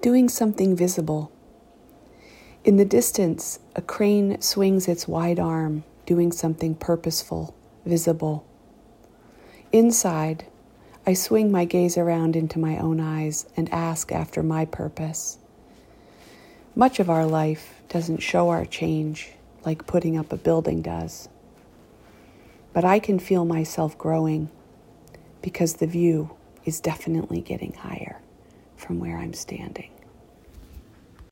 doing something visible. In the distance, a crane swings its wide arm, doing something purposeful, visible. Inside, I swing my gaze around into my own eyes and ask after my purpose. Much of our life doesn't show our change like putting up a building does. But I can feel myself growing because the view is definitely getting higher from where I'm standing.